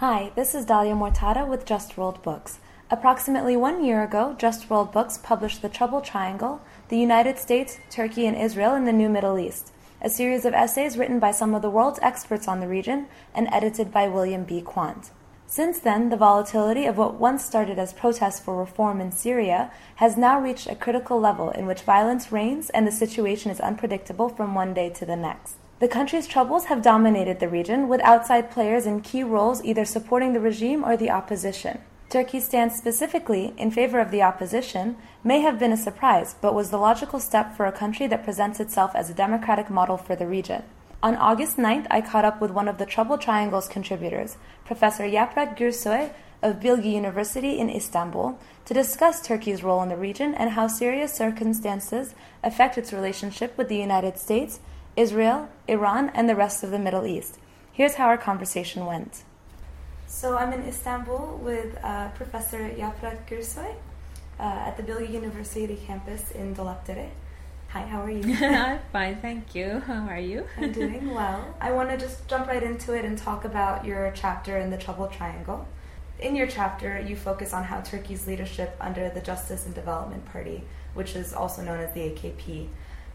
Hi, this is Dalia Mortada with Just World Books. Approximately one year ago, Just World Books published The Troubled Triangle The United States, Turkey, and Israel in the New Middle East, a series of essays written by some of the world's experts on the region and edited by William B. Quandt. Since then, the volatility of what once started as protests for reform in Syria has now reached a critical level in which violence reigns and the situation is unpredictable from one day to the next. The country's troubles have dominated the region, with outside players in key roles either supporting the regime or the opposition. Turkey's stance specifically in favor of the opposition may have been a surprise, but was the logical step for a country that presents itself as a democratic model for the region. On August 9th, I caught up with one of the Troubled Triangle's contributors, Professor Yaprak Gürsoy of Bilgi University in Istanbul, to discuss Turkey's role in the region and how serious circumstances affect its relationship with the United States, Israel, Iran, and the rest of the Middle East. Here's how our conversation went. So I'm in Istanbul with uh, Professor Yaprak Gürsoy uh, at the Bilgi University campus in Dolapdere. Hi, how are you? I'm fine, thank you. How are you? I'm doing well. I want to just jump right into it and talk about your chapter in the Troubled Triangle. In your chapter, you focus on how Turkey's leadership under the Justice and Development Party, which is also known as the AKP,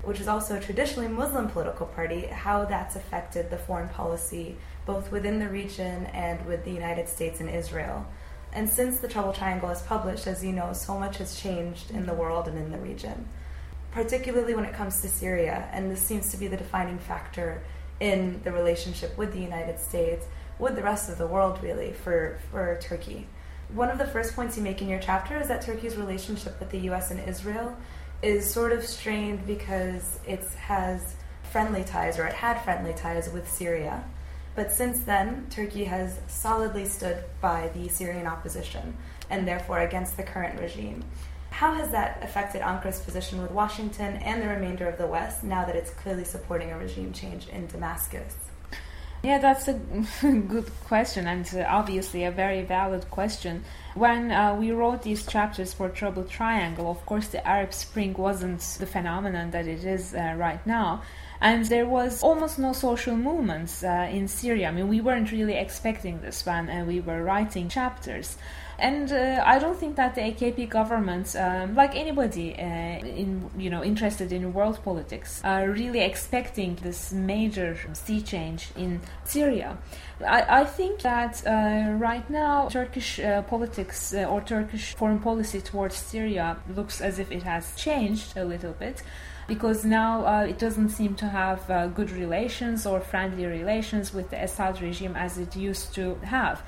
which is also a traditionally Muslim political party, how that's affected the foreign policy both within the region and with the United States and Israel. And since the Troubled Triangle is published, as you know, so much has changed in the world and in the region, particularly when it comes to Syria. And this seems to be the defining factor in the relationship with the United States, with the rest of the world, really, for, for Turkey. One of the first points you make in your chapter is that Turkey's relationship with the US and Israel is sort of strained because it has friendly ties, or it had friendly ties with Syria. But since then, Turkey has solidly stood by the Syrian opposition and therefore against the current regime. How has that affected Ankara's position with Washington and the remainder of the West now that it's clearly supporting a regime change in Damascus? Yeah, that's a good question and uh, obviously a very valid question. When uh, we wrote these chapters for Troubled Triangle, of course, the Arab Spring wasn't the phenomenon that it is uh, right now. And there was almost no social movements uh, in Syria. I mean, we weren't really expecting this one, and we were writing chapters. And uh, I don't think that the AKP government, um, like anybody uh, in you know interested in world politics, are really expecting this major sea change in Syria. I, I think that uh, right now Turkish uh, politics uh, or Turkish foreign policy towards Syria looks as if it has changed a little bit because now uh, it doesn't seem to have uh, good relations or friendly relations with the Assad regime as it used to have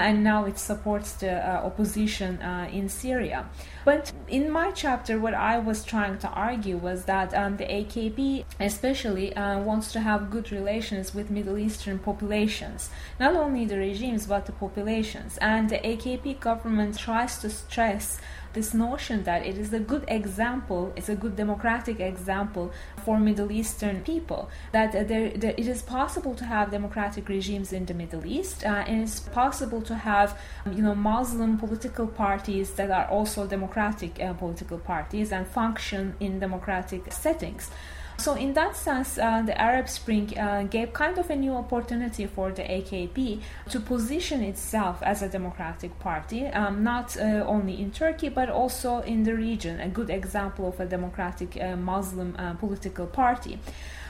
and now it supports the uh, opposition uh, in Syria. But in my chapter, what I was trying to argue was that um, the AKP, especially, uh, wants to have good relations with Middle Eastern populations, not only the regimes but the populations. And the AKP government tries to stress this notion that it is a good example, it's a good democratic example for Middle Eastern people, that uh, there, it is possible to have democratic regimes in the Middle East, uh, and it's possible to have, you know, Muslim political parties that are also democratic uh, political parties and function in democratic settings. So, in that sense, uh, the Arab Spring uh, gave kind of a new opportunity for the AKP to position itself as a democratic party, um, not uh, only in Turkey but also in the region, a good example of a democratic uh, Muslim uh, political party.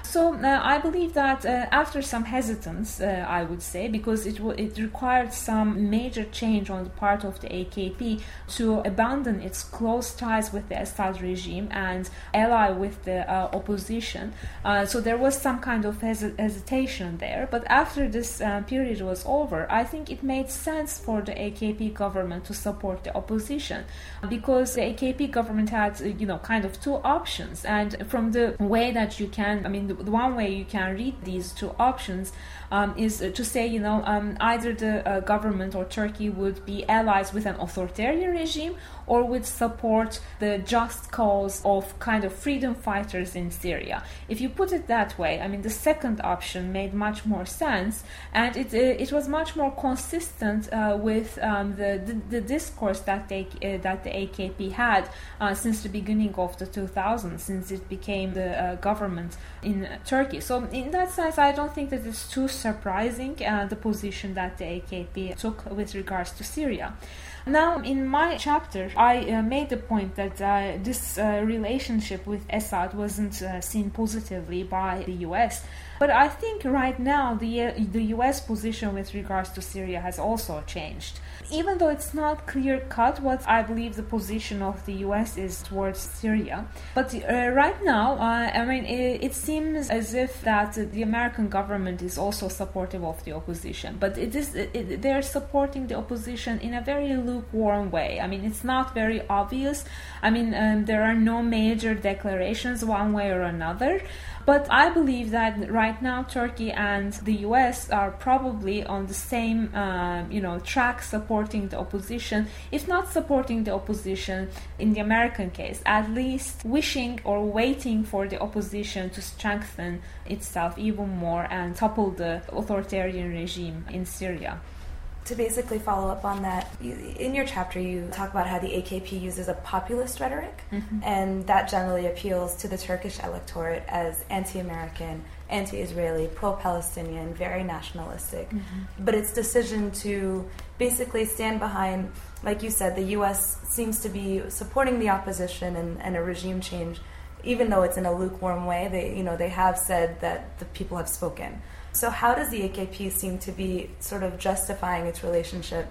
So uh, I believe that uh, after some hesitance, uh, I would say, because it w- it required some major change on the part of the AKP to abandon its close ties with the Assad regime and ally with the uh, opposition. Uh, so there was some kind of hes- hesitation there. But after this uh, period was over, I think it made sense for the AKP government to support the opposition because the AKP government had, you know, kind of two options. And from the way that you can, I mean, the one way you can read these two options um, is to say, you know, um, either the uh, government or Turkey would be allies with an authoritarian regime or would support the just cause of kind of freedom fighters in Syria. If you put it that way, I mean, the second option made much more sense, and it uh, it was much more consistent uh, with um, the, the, the discourse that they uh, that the AKP had uh, since the beginning of the 2000s, since it became the uh, government in Turkey. So in that sense, I don't think that it's too surprising uh, the position that the AKP took with regards to Syria. Now, in my chapter, I uh, made the point that uh, this uh, relationship with Assad wasn't uh, seen positively by the US. But I think right now the, uh, the US position with regards to Syria has also changed even though it's not clear cut what I believe the position of the US is towards Syria. But uh, right now, uh, I mean, it, it, seems as if that the American government is also supportive of the opposition, but it is it, they're supporting the opposition in a very lukewarm way. I mean, it's not very obvious. I mean, um, there are no major declarations one way or another. But I believe that right now Turkey and the US are probably on the same, uh, you know, track supporting the opposition, if not supporting the opposition in the American case, at least wishing or waiting for the opposition to strengthen itself even more and topple the authoritarian regime in Syria to basically follow up on that, in your chapter you talk about how the AKP uses a populist rhetoric, mm-hmm. and that generally appeals to the Turkish electorate as anti-American, anti-Israeli, pro-Palestinian, very nationalistic. Mm-hmm. But its decision to basically stand behind, like you said, the U.S. seems to be supporting the opposition and, and a regime change, even though it's in a lukewarm way. They, you know, they have said that the people have spoken. So, how does the AKP seem to be sort of justifying its relationship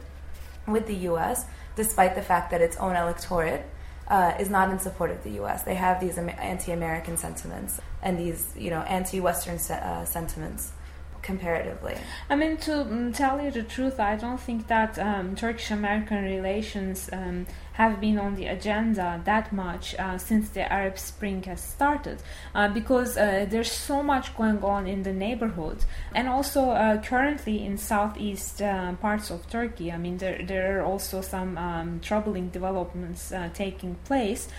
with the U.S., despite the fact that its own electorate uh, is not in support of the U.S.? They have these anti-American sentiments and these, you know, anti-Western se- uh, sentiments comparatively. I mean, to mm, tell you the truth, I don't think that um, Turkish-American relations um, have been on the agenda that much uh, since the Arab Spring has started, uh, because uh, there's so much going on in the neighborhood, and also uh, currently in southeast uh, parts of Turkey. I mean, there there are also some um, troubling developments uh, taking place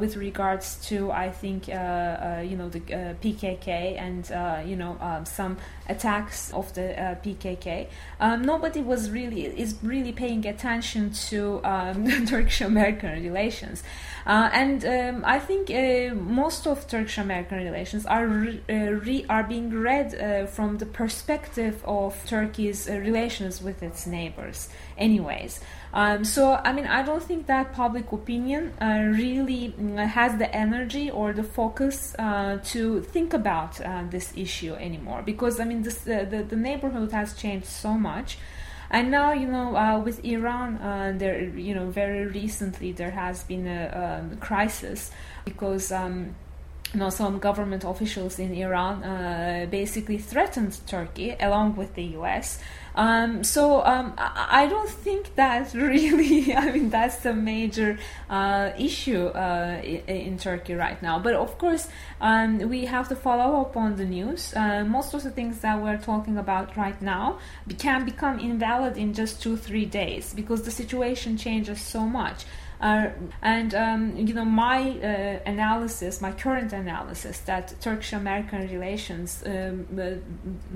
with regards to, I think, you know, the PKK and you know some attacks of the PKK. Um, nobody was really is really paying attention to um, Turkish American relations. Uh, and um, I think uh, most of Turkish American relations are re, uh, re, are being read uh, from the perspective of Turkey's uh, relations with its neighbors, anyways. Um, so, I mean, I don't think that public opinion uh, really mm, has the energy or the focus to think about this issue anymore because, I mean, this, the, the neighborhood has changed so much. And now, you know, uh, with Iran, uh, there, you know, very recently there has been a, a um, crisis because. Um, you know, some government officials in Iran uh, basically threatened Turkey along with the US um, so um, I, don't think that really, I mean, that's a major uh, issue uh, in, in, Turkey right now. But of course, um, we have to follow up on the news. Uh, most of the things that we're talking about right now can become invalid in just two, three days because the situation changes so much. Uh, and um, you know my uh, analysis, my current analysis, that Turkish-American relations um, uh,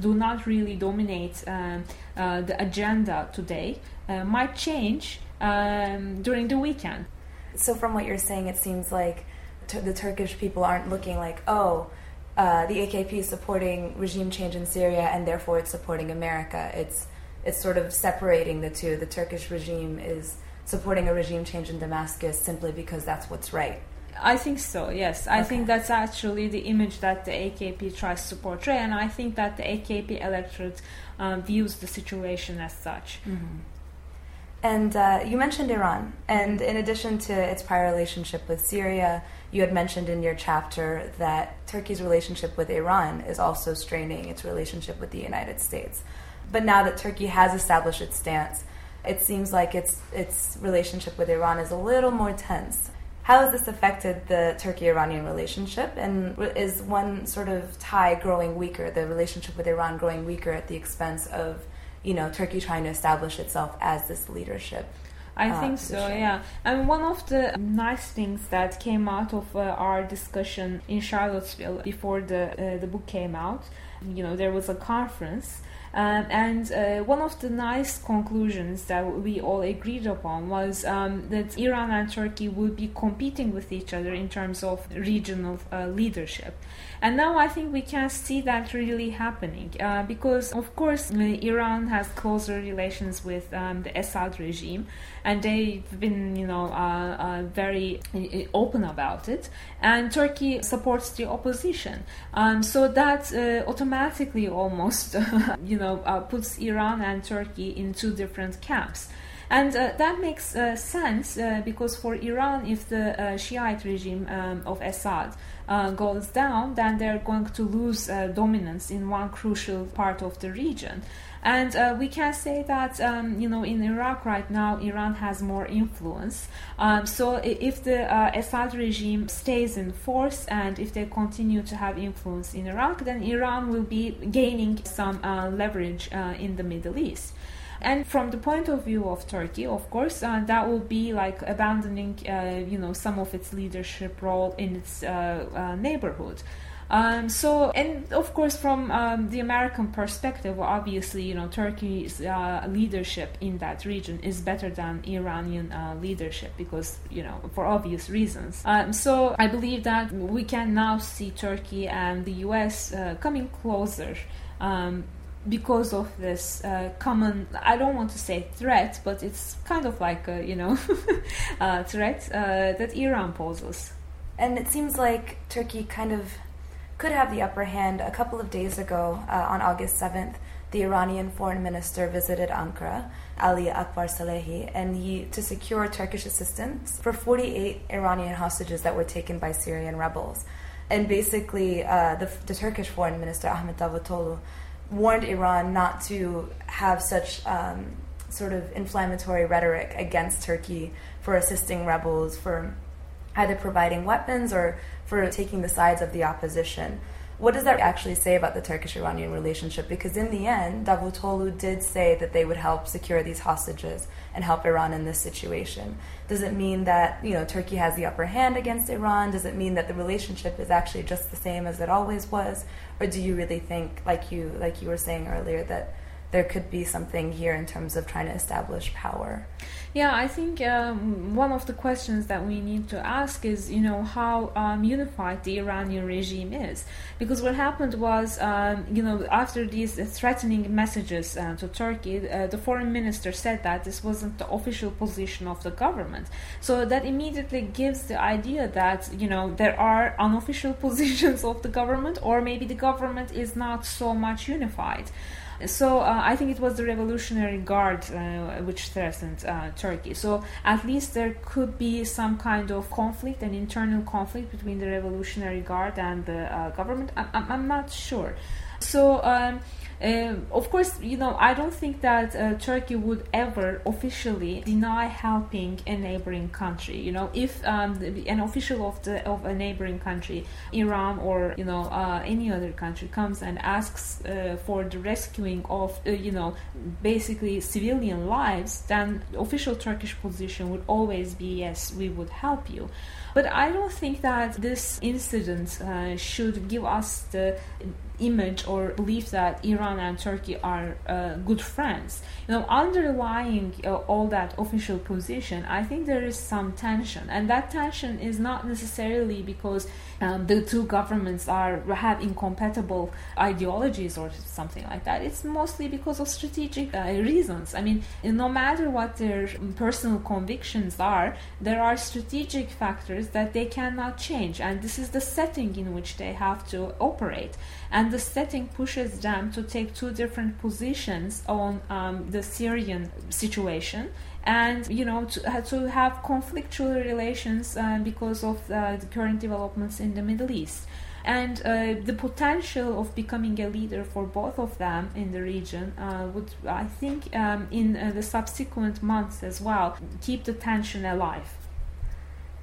do not really dominate um, uh, the agenda today, uh, might change um, during the weekend. So, from what you're saying, it seems like the Turkish people aren't looking like, oh. Uh, the AKP is supporting regime change in Syria, and therefore it's supporting America. It's it's sort of separating the two. The Turkish regime is supporting a regime change in Damascus simply because that's what's right. I think so, yes. I okay. think that's actually the image that the AKP tries to portray, and I think that the AKP electorate um, views the situation as such. Mm-hmm. And uh, you mentioned Iran, and in addition to its prior relationship with Syria, you had mentioned in your chapter that Turkey's relationship with Iran is also straining its relationship with the United States. But now that Turkey has established its stance, it seems like its its relationship with Iran is a little more tense. How has this affected the Turkey-Iranian relationship, and is one sort of tie growing weaker, the relationship with Iran growing weaker at the expense of, you know, Turkey trying to establish itself as this leadership? I uh, think position. so, yeah. And one of the nice things that came out of uh, our discussion in Charlottesville before the uh, the book came out, you know, there was a conference Um, and uh, one of the nice conclusions that we all agreed upon was um, that Iran and Turkey would be competing with each other in terms of regional uh, leadership. And now I think we can see that really happening uh, because, of course, Iran has closer relations with um, the Assad regime, and they've been, you know, uh, uh, very uh, open about it. And Turkey supports the opposition, um, so that uh, automatically almost, you know, uh, puts Iran and Turkey in two different camps. And uh, that makes uh, sense uh, because for Iran, if the Shiite regime um, of Assad uh, goes down, then they're going to lose uh, dominance in one crucial part of the region. And uh, we can say that, um, you know, in Iraq right now, Iran has more influence. Um, so if the uh, Assad regime stays in force and if they continue to have influence in Iraq, then Iran will be gaining some uh, leverage uh, in the Middle East. And from the point of view of Turkey, of course, uh, that will be like abandoning, uh, you know, some of its leadership role in its uh, uh neighborhood. Um, so, and of course, from um, the American perspective, obviously, you know, Turkey's uh, leadership in that region is better than Iranian uh, leadership because, you know, for obvious reasons. Um, so, I believe that we can now see Turkey and the U.S. Uh, coming closer. Um, because of this uh, common i don't want to say threat but it's kind of like a you know uh, threat uh, that iran poses. And it seems like turkey kind of could have the upper hand. A couple of days ago uh, on august 7th the iranian foreign minister visited ankara ali akbar salehi and he to secure turkish assistance for 48 iranian hostages that were taken by syrian rebels. And basically uh, the, the turkish foreign minister ahmet davutoglu warned Iran not to have such um, sort of inflammatory rhetoric against Turkey for assisting rebels, for either providing weapons or for taking the sides of the opposition. What does that actually say about the Turkish Iranian relationship? Because in the end, Davutoglu did say that they would help secure these hostages and help Iran in this situation. Does it mean that you know Turkey has the upper hand against Iran? Does it mean that the relationship is actually just the same as it always was, or do you really think, like you like you were saying earlier, that there could be something here in terms of trying to establish power? Yeah, I think um, one of the questions that we need to ask is, you know, how um, unified the Iranian regime is. Because what happened was, um, you know, after these threatening messages uh, to Turkey, uh, the foreign minister said that this wasn't the official position of the government. So that immediately gives the idea that, you know, there are unofficial positions of the government, or maybe the government is not so much unified. So uh, I think it was the Revolutionary Guard uh, which threatened uh, Turkey. So at least there could be some kind of conflict, an internal conflict between the Revolutionary Guard and the uh, government. I'm, I'm, not sure. So. Um, uh, of course, you know, I don't think that uh, Turkey would ever officially deny helping a neighboring country. You know, if um, an official of the of a neighboring country, Iran or you know uh, any other country, comes and asks uh, for the rescuing of uh, you know basically civilian lives, then the official Turkish position would always be yes, we would help you. But I don't think that this incident uh, should give us the image or belief that Iran and Turkey are uh, good friends. You know, underlying uh, all that official position, I think there is some tension, and that tension is not necessarily because um, the two governments are have incompatible ideologies or something like that. It's mostly because of strategic uh, reasons. I mean, no matter what their personal convictions are, there are strategic factors that they cannot change, and this is the setting in which they have to operate. And the setting pushes them to take two different positions on um, the Syrian situation and you know to, to have conflictual relations uh, because of uh, the current developments in the Middle East and uh, the potential of becoming a leader for both of them in the region uh, would, I think, um, in uh, the subsequent months as well, keep the tension alive.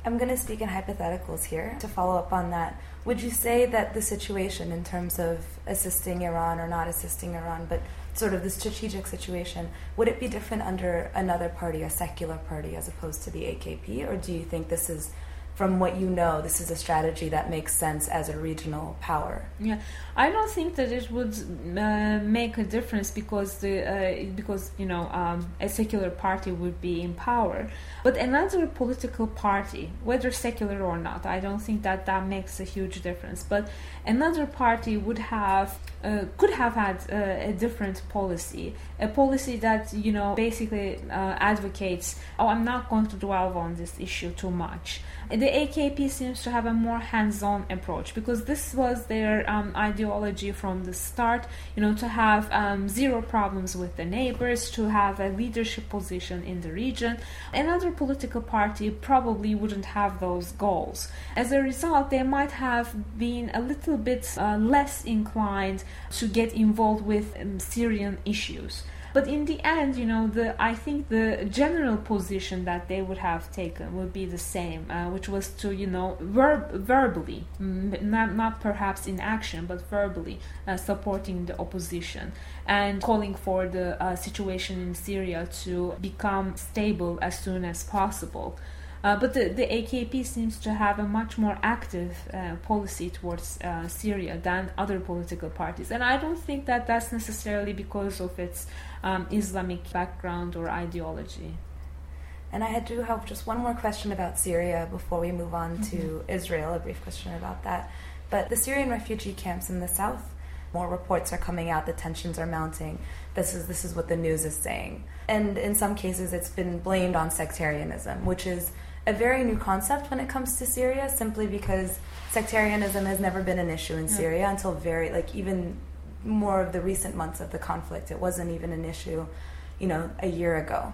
I'm going to speak in hypotheticals here to follow up on that. Would you say that the situation, in terms of assisting Iran or not assisting Iran, but sort of the strategic situation, would it be different under another party, a secular party, as opposed to the AKP, or do you think this is from what you know, this is a strategy that makes sense as a regional power. Yeah, I don't think that it would uh, make a difference because the uh, because you know um, a secular party would be in power, but another political party, whether secular or not, I don't think that that makes a huge difference. But another party would have uh, could have had uh, a different policy, a policy that you know basically uh, advocates, oh, I'm not going to dwell on this issue too much the AKP seems to have a more hands-on approach because this was their um, ideology from the start. You know, to have um, zero problems with the neighbors, to have a leadership position in the region. Another political party probably wouldn't have those goals. As a result, they might have been a little bit uh, less inclined to get involved with um, Syrian issues. But in the end, you know, the I think the general position that they would have taken would be the same, uh, which was to, you know, verb- verbally, not not perhaps in action, but verbally uh, supporting the opposition and calling for the uh, situation in Syria to become stable as soon as possible. Uh, but the, the AKP seems to have a much more active uh, policy towards uh, Syria than other political parties. And I don't think that that's necessarily because of its um, Islamic background or ideology. And I do have just one more question about Syria before we move on mm-hmm. to Israel, a brief question about that. But the Syrian refugee camps in the south, more reports are coming out, the tensions are mounting. This is this is what the news is saying. And in some cases it's been blamed on sectarianism, which is a very new concept when it comes to Syria, simply because sectarianism has never been an issue in Syria until very, like, even more of the recent months of the conflict. It wasn't even an issue, you know, a year ago.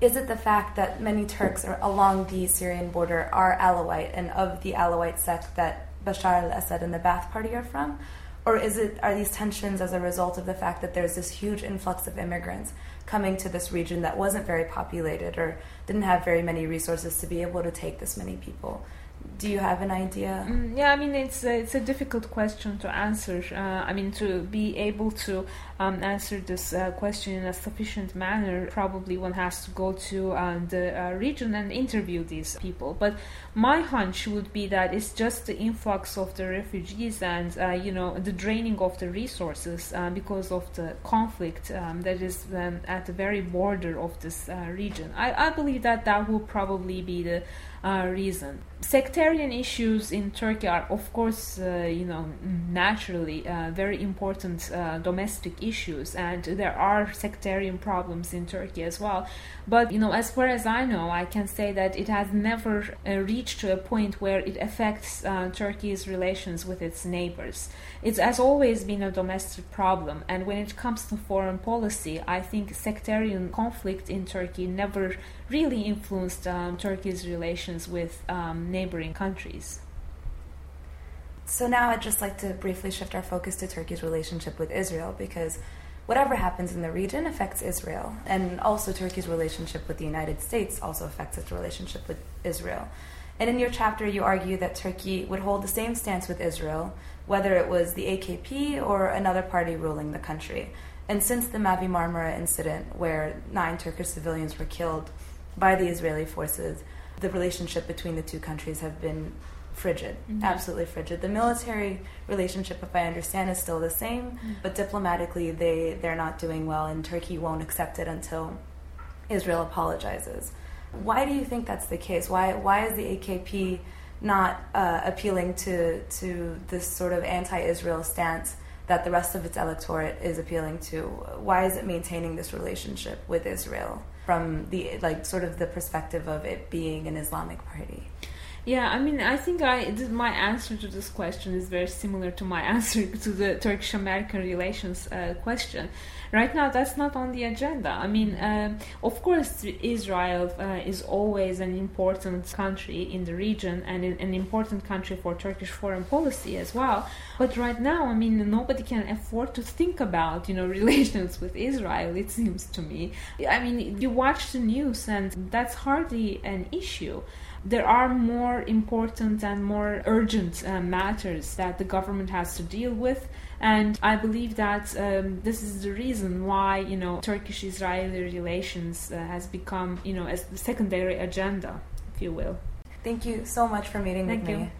Is it the fact that many Turks are, along the Syrian border are Alawite and of the Alawite sect that Bashar al Assad and the Ba'ath Party are from? Or is it are these tensions as a result of the fact that there's this huge influx of immigrants coming to this region that wasn't very populated or didn't have very many resources to be able to take this many people. Do you have an idea? Mm, yeah, I mean it's it's a difficult question to answer. Uh, I mean to be able to um, answer this uh, question in a sufficient manner, probably one has to go to uh, the uh, region and interview these people. But my hunch would be that it's just the influx of the refugees and uh, you know the draining of the resources uh, because of the conflict um, that is um, at the very border of this region. I, I believe that that will probably be the uh, reason. Sectarian issues in Turkey are, of course, uh, you know, naturally uh, very important domestic issues, and there are sectarian problems in Turkey as well. But you know, as far as I know, I can say that it has never uh, reached to a point where it affects uh, Turkey's relations with its neighbors. It has always been a domestic problem, and when it comes to foreign policy, I think sectarian conflict in Turkey never really influenced um, Turkey's relations with um, neighboring countries. So now I'd just like to briefly shift our focus to Turkey's relationship with Israel because whatever happens in the region affects Israel. And also, Turkey's relationship with the United States also affects its relationship with Israel. And in your chapter, you argue that Turkey would hold the same stance with Israel, whether it was the AKP or another party ruling the country. And since the Mavi Marmara incident, where nine Turkish civilians were killed by the Israeli forces, the relationship between the two countries have been frigid, mm-hmm. absolutely frigid. The military relationship, if I understand, is still the same, mm-hmm. but diplomatically they they're not doing well, and Turkey won't accept it until Israel apologizes. Why do you think that's the case? Why why is the AKP not uh, appealing to to this sort of anti-Israel stance that the rest of its electorate is appealing to? Why is it maintaining this relationship with Israel from the like sort of the perspective of it being an Islamic party? Yeah, I mean, I think I my answer to this question is very similar to my answer to the Turkish-American relations uh, question. Right now, that's not on the agenda. I mean, uh, of course, Israel uh, is always an important country in the region and an important country for Turkish foreign policy as well. But right now, I mean, nobody can afford to think about you know relations with Israel. It seems to me. I mean, you watch the news, and that's hardly an issue there are more important and more urgent uh, matters that the government has to deal with. And I believe that um, this is the reason why, you know, Turkish-Israeli relations uh, has become, you know, as the secondary agenda, if you will. Thank you so much for meeting Thank with you. me.